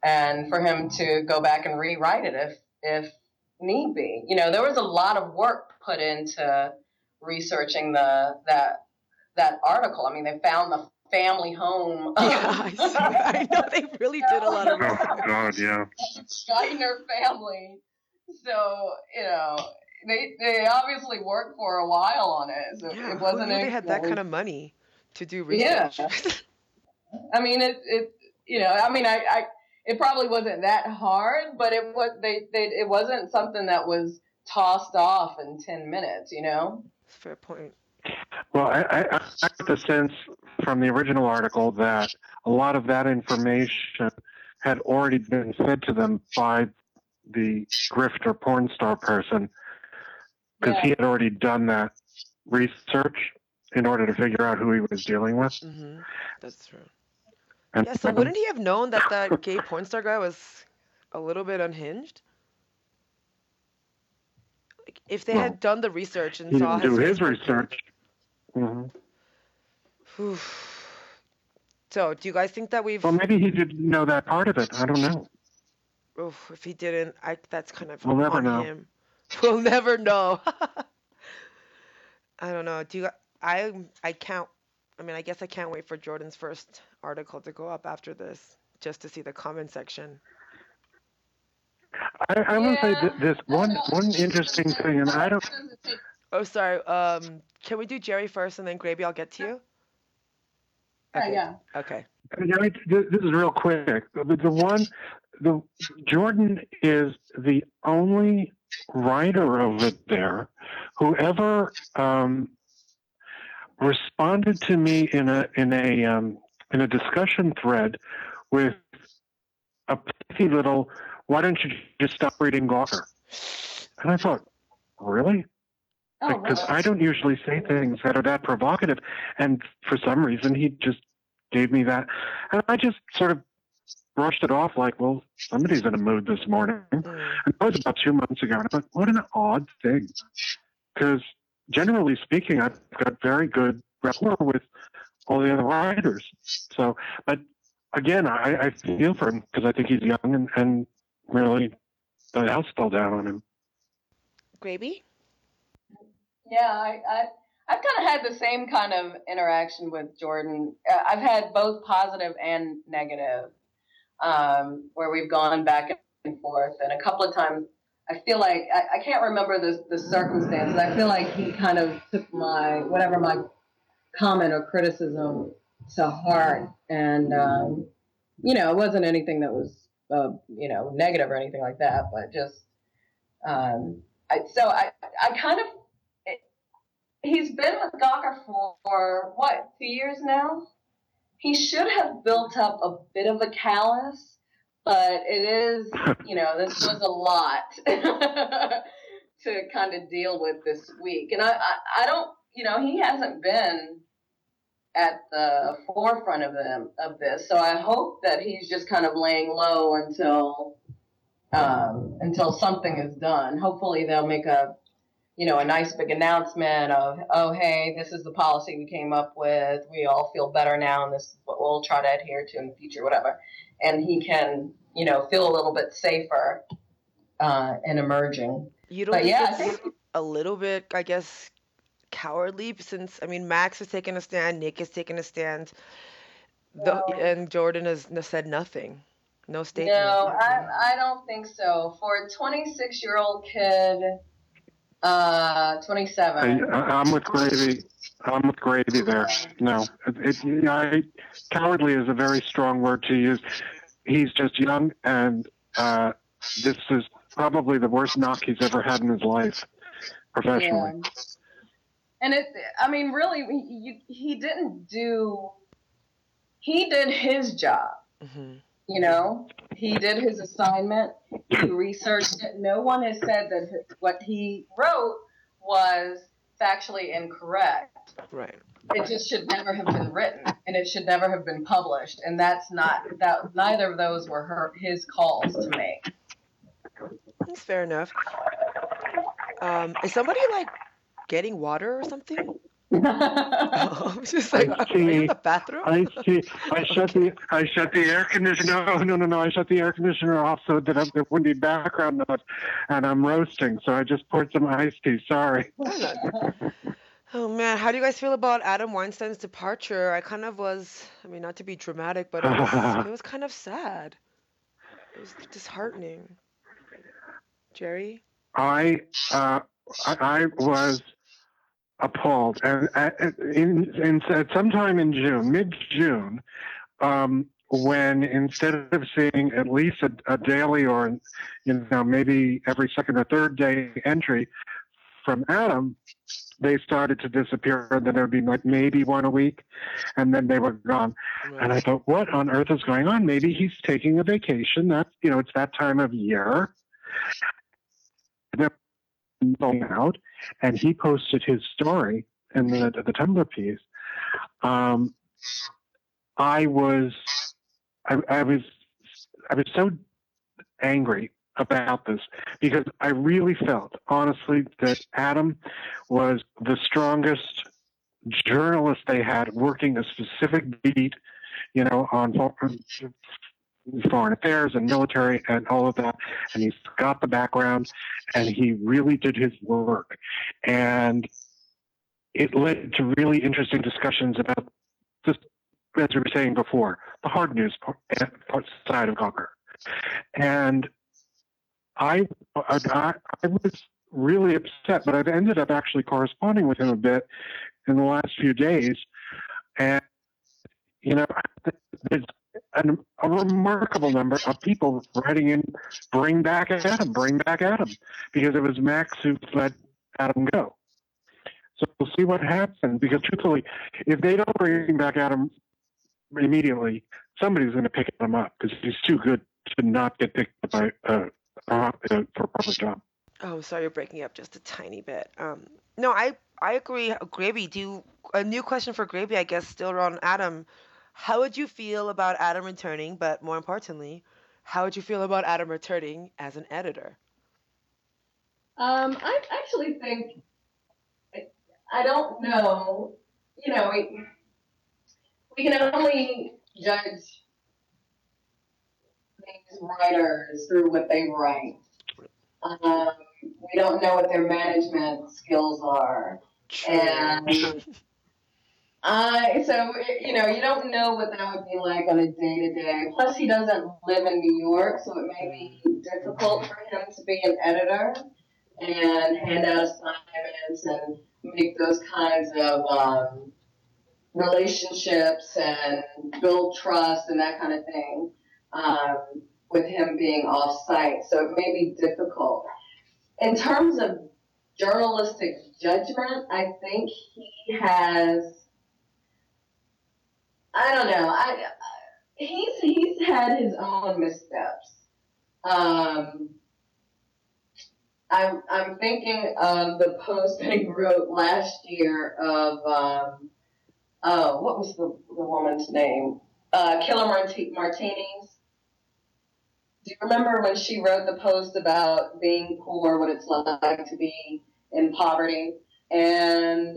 and for him to go back and rewrite it if if need be. You know, there was a lot of work put into researching the that that article. I mean, they found the family home. Yeah, I, see. I know they really did a lot of oh, work. Oh research. God, yeah. Geithner family. So you know, they they obviously worked for a while on it. So Yeah, it who wasn't. knew they had that kind of money to do research. Yeah. research? I mean, it it you know, I mean, I, I it probably wasn't that hard, but it was they, they it wasn't something that was tossed off in ten minutes. You know. Fair point. Well, I, I, I got the sense from the original article that a lot of that information had already been said to them by the grifter porn star person because Yeah. he had already done that research in order to figure out who he was dealing with. hmm That's true. And Yeah, so wouldn't he have known that that gay porn star guy was a little bit unhinged? Like, if they Well, had done the research and he saw didn't do his page- research. hmm Whew. So, do you guys think that we've? Well, maybe he didn't know that part of it. I don't know. Oof, if he didn't, I that's kind of We'll never on know. him. We'll never know. I don't know. Do you? I I can't. I mean, I guess I can't wait for Jordan's first article to go up after this, just to see the comment section. I, I will say Yeah. th- this one one interesting thing, and I don't. Oh, sorry. Um, can we do Jerry first and then Gravy? I'll get to you. Okay. Yeah. Okay. Yeah, I- th- this is real quick. The, the one, the Jordan is the only writer over there who ever um, responded to me in a in a um, in a discussion thread with a pithy little. Why don't you just stop reading Gawker? And I thought, really? Oh, because really? I don't usually say things that are that provocative. And for some reason, he just gave me that. And I just sort of brushed it off like, well, somebody's in a mood this morning. And that was about two months ago. And I thought, what an odd thing. Because generally speaking, I've got very good rapport with all the other riders. So, but again, I, I feel for him because I think he's young and, and really the house fell down on him. Gravy? Yeah, I, I I've kind of had the same kind of interaction with Jordan. Uh, I've had both positive and negative, um, where we've gone back and forth, and a couple of times I feel like I, I can't remember the the circumstances. I feel like he kind of took my whatever my comment or criticism to heart, and um, you know, it wasn't anything that was uh, you know negative or anything like that, but just um, I, so I I kind of he's been with Gawker for, for what two years now. He should have built up a bit of a callus, but it is you know this was a lot to kind of deal with this week, and I, I I don't you know he hasn't been at the forefront of them of this, so I hope that he's just kind of laying low until um, until something is done. Hopefully they'll make a you know, a nice big announcement of, oh, hey, this is the policy we came up with. We all feel better now, and this is what we'll try to adhere to in the future, whatever. And he can, you know, feel a little bit safer uh, in emerging. You don't But yeah, it's a little bit, I guess, cowardly since I mean Max has taken a stand, Nick has taken a stand, the, No. and Jordan has said nothing, no statement. no. I, I don't think so. For a 26 year old kid, uh, 27. I, I'm with Gravy. I'm with Gravy there. No, it, it, I, cowardly is a very strong word to use. He's just young, and uh, this is probably the worst knock he's ever had in his life, professionally. Yeah. And it, I mean, really, he, he didn't do he did his job. hmm You know, he did his assignment. He researched it. No one has said that hi- what he wrote was factually incorrect. Right. It just should never have been written, and it should never have been published. And that's not that. Neither of those were her his calls to make. That's fair enough. Um, is somebody like getting water or something? I'm just like, I are you in the bathroom? I see. I shut the I shut the air conditioner. No, no, no, no. I shut the air conditioner off so that there wouldn't be background noise, and I'm roasting. So I just poured some iced tea. Sorry. Oh man, how do you guys feel about Adam Weinstein's departure? I kind of was, I mean, not to be dramatic, but it was, it was kind of sad. It was disheartening. Jerry? I uh, I, I was appalled, and uh, in, in at sometime in June, mid June, um, when instead of seeing at least a, a daily or you know maybe every second or third day entry from Adam, they started to disappear. And then there would be like maybe one a week, and then they were gone. And I thought, what on earth is going on? Maybe he's taking a vacation. That's you know, it's that time of year. Going out, and he posted his story in the the Tumblr piece. Um, I was, I, I was, I was so angry about this because I really felt, honestly, that Adam was the strongest journalist they had working a specific beat, you know, on foreign affairs and military and all of that. And he's got the background and he really did his work. And it led to really interesting discussions about just, as we were saying before, the hard news part, side of Gawker. And I, I, I was really upset, but I've ended up actually corresponding with him a bit in the last few days. And, you know, there's an, a remarkable number of people writing in, bring back Adam, bring back Adam, because it was Max who let Adam go. So we'll see what happens, because truthfully, if they don't bring back Adam immediately, somebody's going to pick him up because he's too good to not get picked up by, uh, uh, for a proper job. Oh, sorry, you're breaking up just a tiny bit. Um, no, I I agree. Gravy, do you, a new question for Gravy, I guess, still on Adam. How would you feel about Adam returning? But more importantly, how would you feel about Adam returning as an editor? Um, I actually think I don't know. You know, we, we can only judge these writers through what they write. Um, we don't know what their management skills are, and uh, so you know, you don't know what that would be like on a day to day. Plus, he doesn't live in New York, so it may be difficult for him to be an editor and hand out assignments and make those kinds of um, relationships and build trust and that kind of thing um, with him being off site. So it may be difficult. In terms of journalistic judgment, I think he has. I don't know. I he's he's had his own missteps. Um, I'm I'm thinking of the post that he wrote last year of um, oh what was the, the woman's name? Uh, Killer Marti- Martinis. Do you remember when she wrote the post about being poor, what it's like to be in poverty? And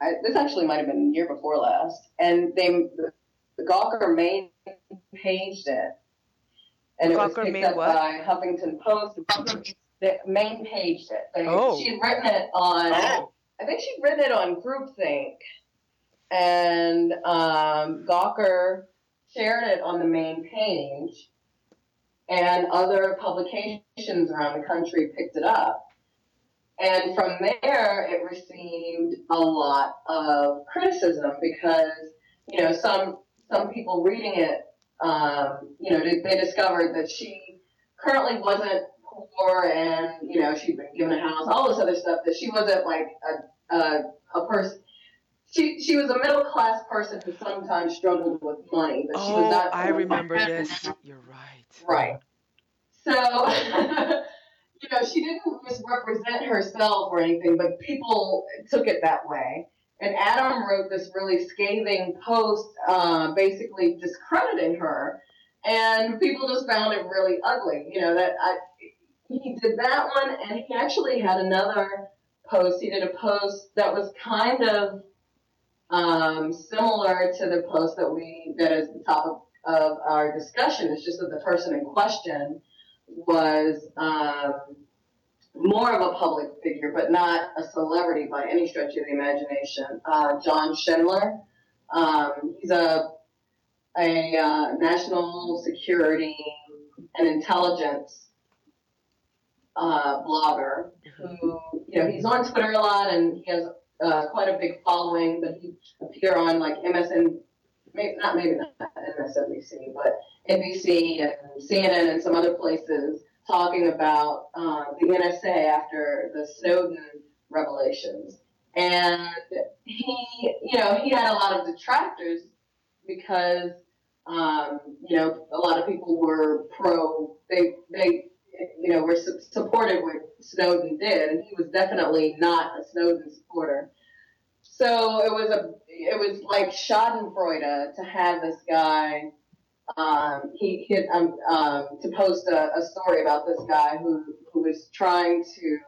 I, this actually might have been the year before last. And they the, the Gawker main paged it, and it was picked made up what? by Huffington Post. The main paged it. They, Oh. She had written it on. Oh. I think she'd written it on GroupThink, and um, Gawker shared it on the main page, and other publications around the country picked it up. And from there, it received a lot of criticism because, you know, some some people reading it, um, you know, they, they discovered that she currently wasn't poor and, you know, she'd been given a house, all this other stuff, that she wasn't like a, a, a person. she she was a middle class person who sometimes struggled with money, but she was Oh, not. I remember this. You're right. Right. So, you know, she didn't misrepresent herself or anything, but people took it that way. And Adam wrote this really scathing post, uh, basically discrediting her, and people just found it really ugly. You know that I, he did that one, and he actually had another post. He did a post that was kind of um, similar to the post that we that is the topic of our discussion. It's just that the person in question was um, more of a public figure, but not a celebrity by any stretch of the imagination. Uh, John Schindler. Um, he's a a uh, national security and intelligence uh, blogger who, you know, he's on Twitter a lot and he has uh, quite a big following, but he appear on like MSN, maybe not maybe not MSNBC, but NBC and CNN and some other places talking about uh, the NSA after the Snowden revelations. And he, you know, he had a lot of detractors because, um, you know, a lot of people were pro, they, they, you know, were su- supported what Snowden did, and he was definitely not a Snowden supporter. So it was a, it was like Schadenfreude to have this guy um, he hit um, um, to post a, a story about this guy who who was trying to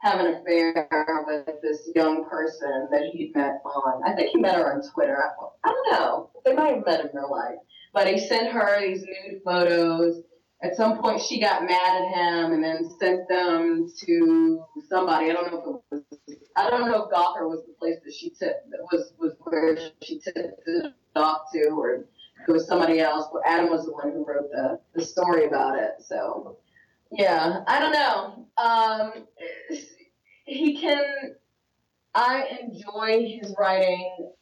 have an affair with this young person that he'd met on. I think he met her on Twitter. I, I don't know. They might have met in real life, but he sent her these nude photos. At some point, she got mad at him and then sent them to somebody. I don't know if it was. I don't know if Gawker was the place that she took was was where she took it off to, or it was somebody else, but Adam was the one who wrote the, the story about it. So, yeah, I don't know. Um, he can, I enjoy his writing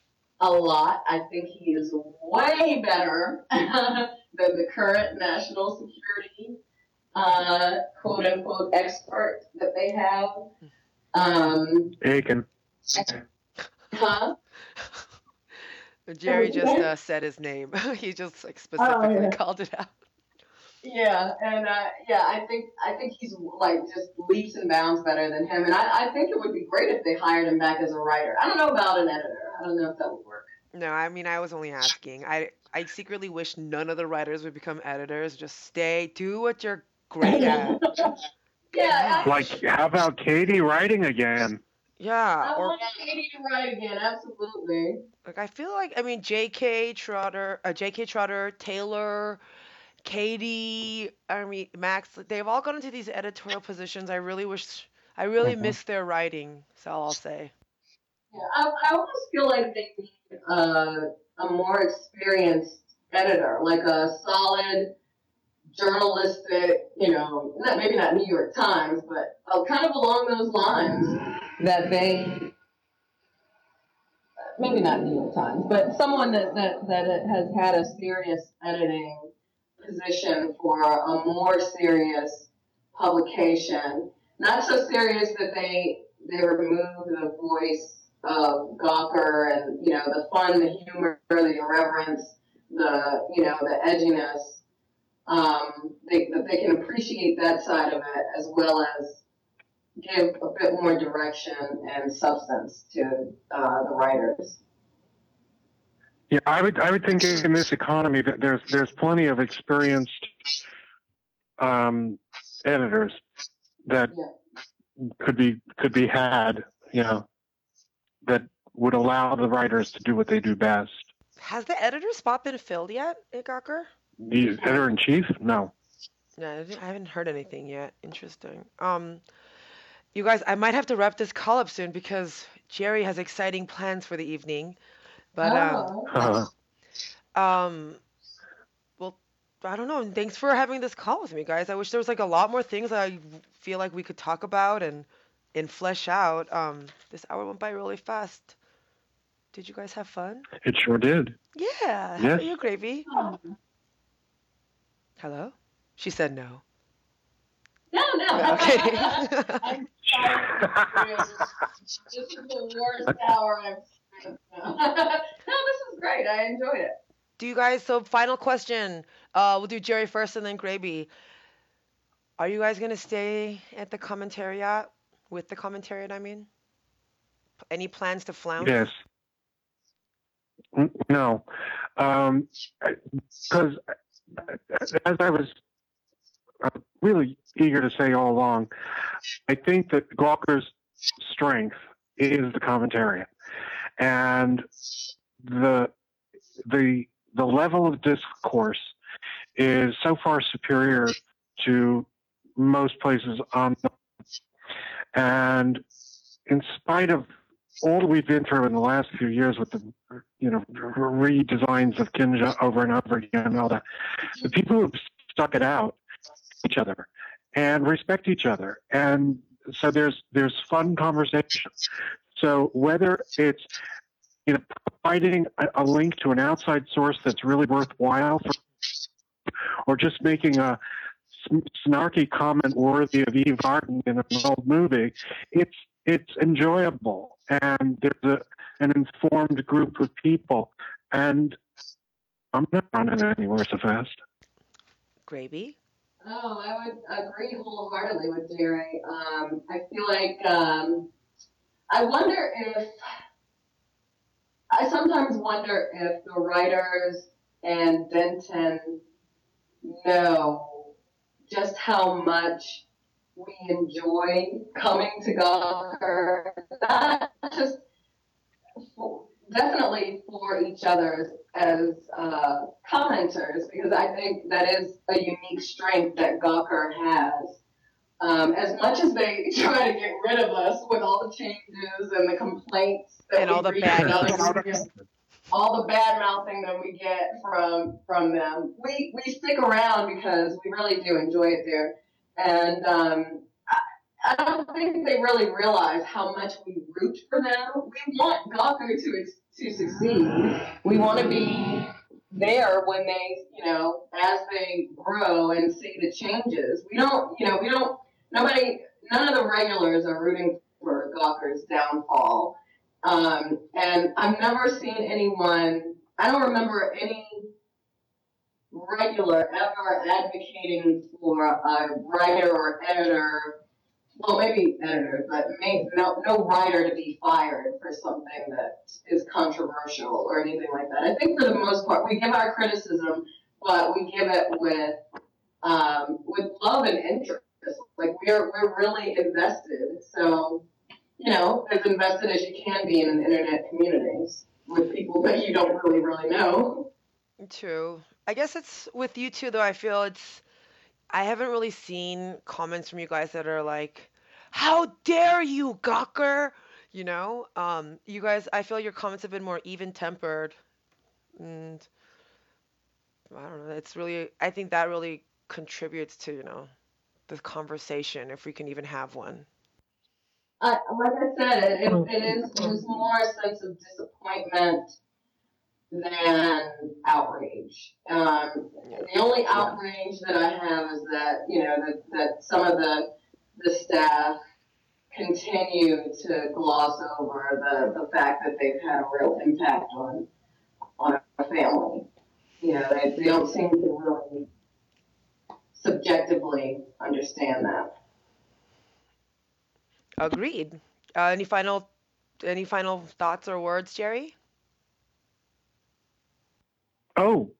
a lot. I think he is way better than the current national security, uh, quote unquote, expert that they have. Um, Aiken. huh? Jerry just uh, said his name. he just like specifically yeah. called it out. Yeah, and uh, yeah, I think I think he's like just leaps and bounds better than him, and I, I think it would be great if they hired him back as a writer. I don't know about an editor. I don't know if that would work. No, I mean I was only asking. I I secretly wish none of the writers would become editors. Just stay, do what you're great at. yeah, Like, how about Katie writing again? Yeah, I or want Katie to write again. Absolutely. like I feel like I mean J.K. Trotter, uh, J.K. Trotter, Taylor, Katie, I mean Max. They've all gone into these editorial positions. I really wish. I really Mhm. miss their writing. So I'll say. Yeah, I, I almost feel like they need uh, a more experienced editor, like a solid journalistic, you know, not maybe not New York Times, but uh, kind of along those lines that they. Maybe not New York Times, but someone that, that, that has had a serious editing position for a more serious publication. Not so serious that they they remove the voice of Gawker and you know the fun, the humor, the irreverence, the you know the edginess. Um, they that they can appreciate that side of it as well as give a bit more direction and substance to uh, the writers. Yeah, I would I would think in this economy that there's there's plenty of experienced um, editors that could be could be had, you know, that would allow the writers to do what they do best. Has the editor spot been filled yet, at Gawker? The editor in chief? No. Yeah, I haven't heard anything yet. Interesting. Um, you guys, I might have to wrap this call up soon because Jerry has exciting plans for the evening. But um, Uh, um, well, I don't know. And thanks for having this call with me, guys. I wish there was like a lot more things I feel like we could talk about and and flesh out. Um, this hour went by really fast. Did you guys have fun? it sure did. Yeah. How Yes. about you, Gravy? Hello? She said no. no, no. Okay. I'm sorry. this is the worst hour I've no, this is great. I enjoyed it. Do you guys? So final question. Uh, we'll do Jerry first and then Gravy. Are you guys gonna stay at the commentariat with the commentariat? I mean, any plans to flounce? Yes. No, because as I was uh, really eager to say all along, I think that Gawker's strength is the commentariat, and the the the level of discourse is so far superior to most places on the and in spite of all we've been through in the last few years with the you know redesigns of Kinja over and over again and all that, the people who've stuck it out each other and respect each other and so there's there's fun conversation. So whether it's you know providing a, a link to an outside source that's really worthwhile for, or just making a snarky comment worthy of Eve Arden in an old movie, it's it's enjoyable and there's a, an informed group of people and I'm not running anywhere so fast. Gravy. Oh, I would agree wholeheartedly with Jerry. Um, I feel like um, I wonder if I sometimes wonder if the writers and Benton know just how much we enjoy coming to Gawker, not just for, definitely for each other as uh, commenters, because I think that is a unique strength that Gawker has. Um, as much as they try to get rid of us with all the changes and the complaints that And we all the bad mouthing. all the bad mouthing that we get from from them, we we stick around because we really do enjoy it there, and um, I, don't think they really realize how much we root for them. We want Gawker to to succeed. We want to be there when they, you know, as they grow and see the changes. We don't, you know, we don't. Nobody, none of the regulars are rooting for Gawker's downfall. Um, and I've never seen anyone, I don't remember any regular ever advocating for a writer or editor, well, maybe editor, but no, no writer to be fired for something that is controversial or anything like that. I think for the most part, we give our criticism, but we give it with, um, with love and interest. Like we're, we're really invested. So, you know, as invested as you can be in an internet communities with people that you don't really, really know. True. I guess it's with you too, though. I feel it's. I haven't really seen comments from you guys that are like, "How dare you, Gawker?" You know, um, you guys. I feel your comments have been more even-tempered, and I don't know. It's really. I think that really contributes to you know, the conversation if we can even have one. Uh, like I said, it, it, it is is more a sense of disappointment than outrage. Um, the only outrage that I have is that you know that, that some of the the staff continue to gloss over the, the fact that they've had a real impact on on a family. You know, they, they don't seem to really subjectively understand that. Agreed. Uh, any final, any final thoughts or words, Jerry? Oh,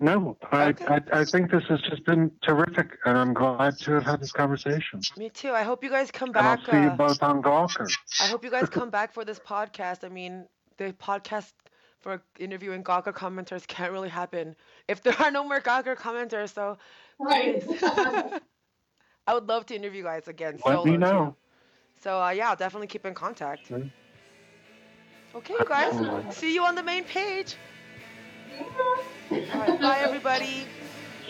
no, I, Okay. I, I think this has just been terrific, and I'm glad to have had this conversation. Me too. I hope you guys come And I'll back. see you uh, both on Gawker. I hope you guys come back for this podcast. I mean, the podcast for interviewing Gawker commenters can't really happen if there are no more Gawker commenters. So Right. please. I would love to interview you guys again. Let solo, me too. know. So uh, yeah, I'll definitely keep in contact. Okay. Okay, you guys. Absolutely. See you on the main page. All right, bye everybody.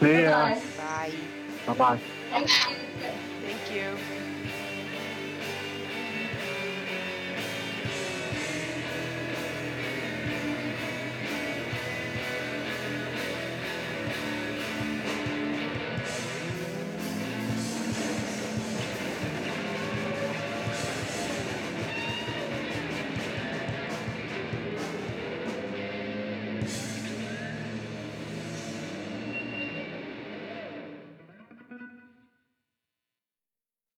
See ya. Bye. Bye. Bye. Thank you. Thank you.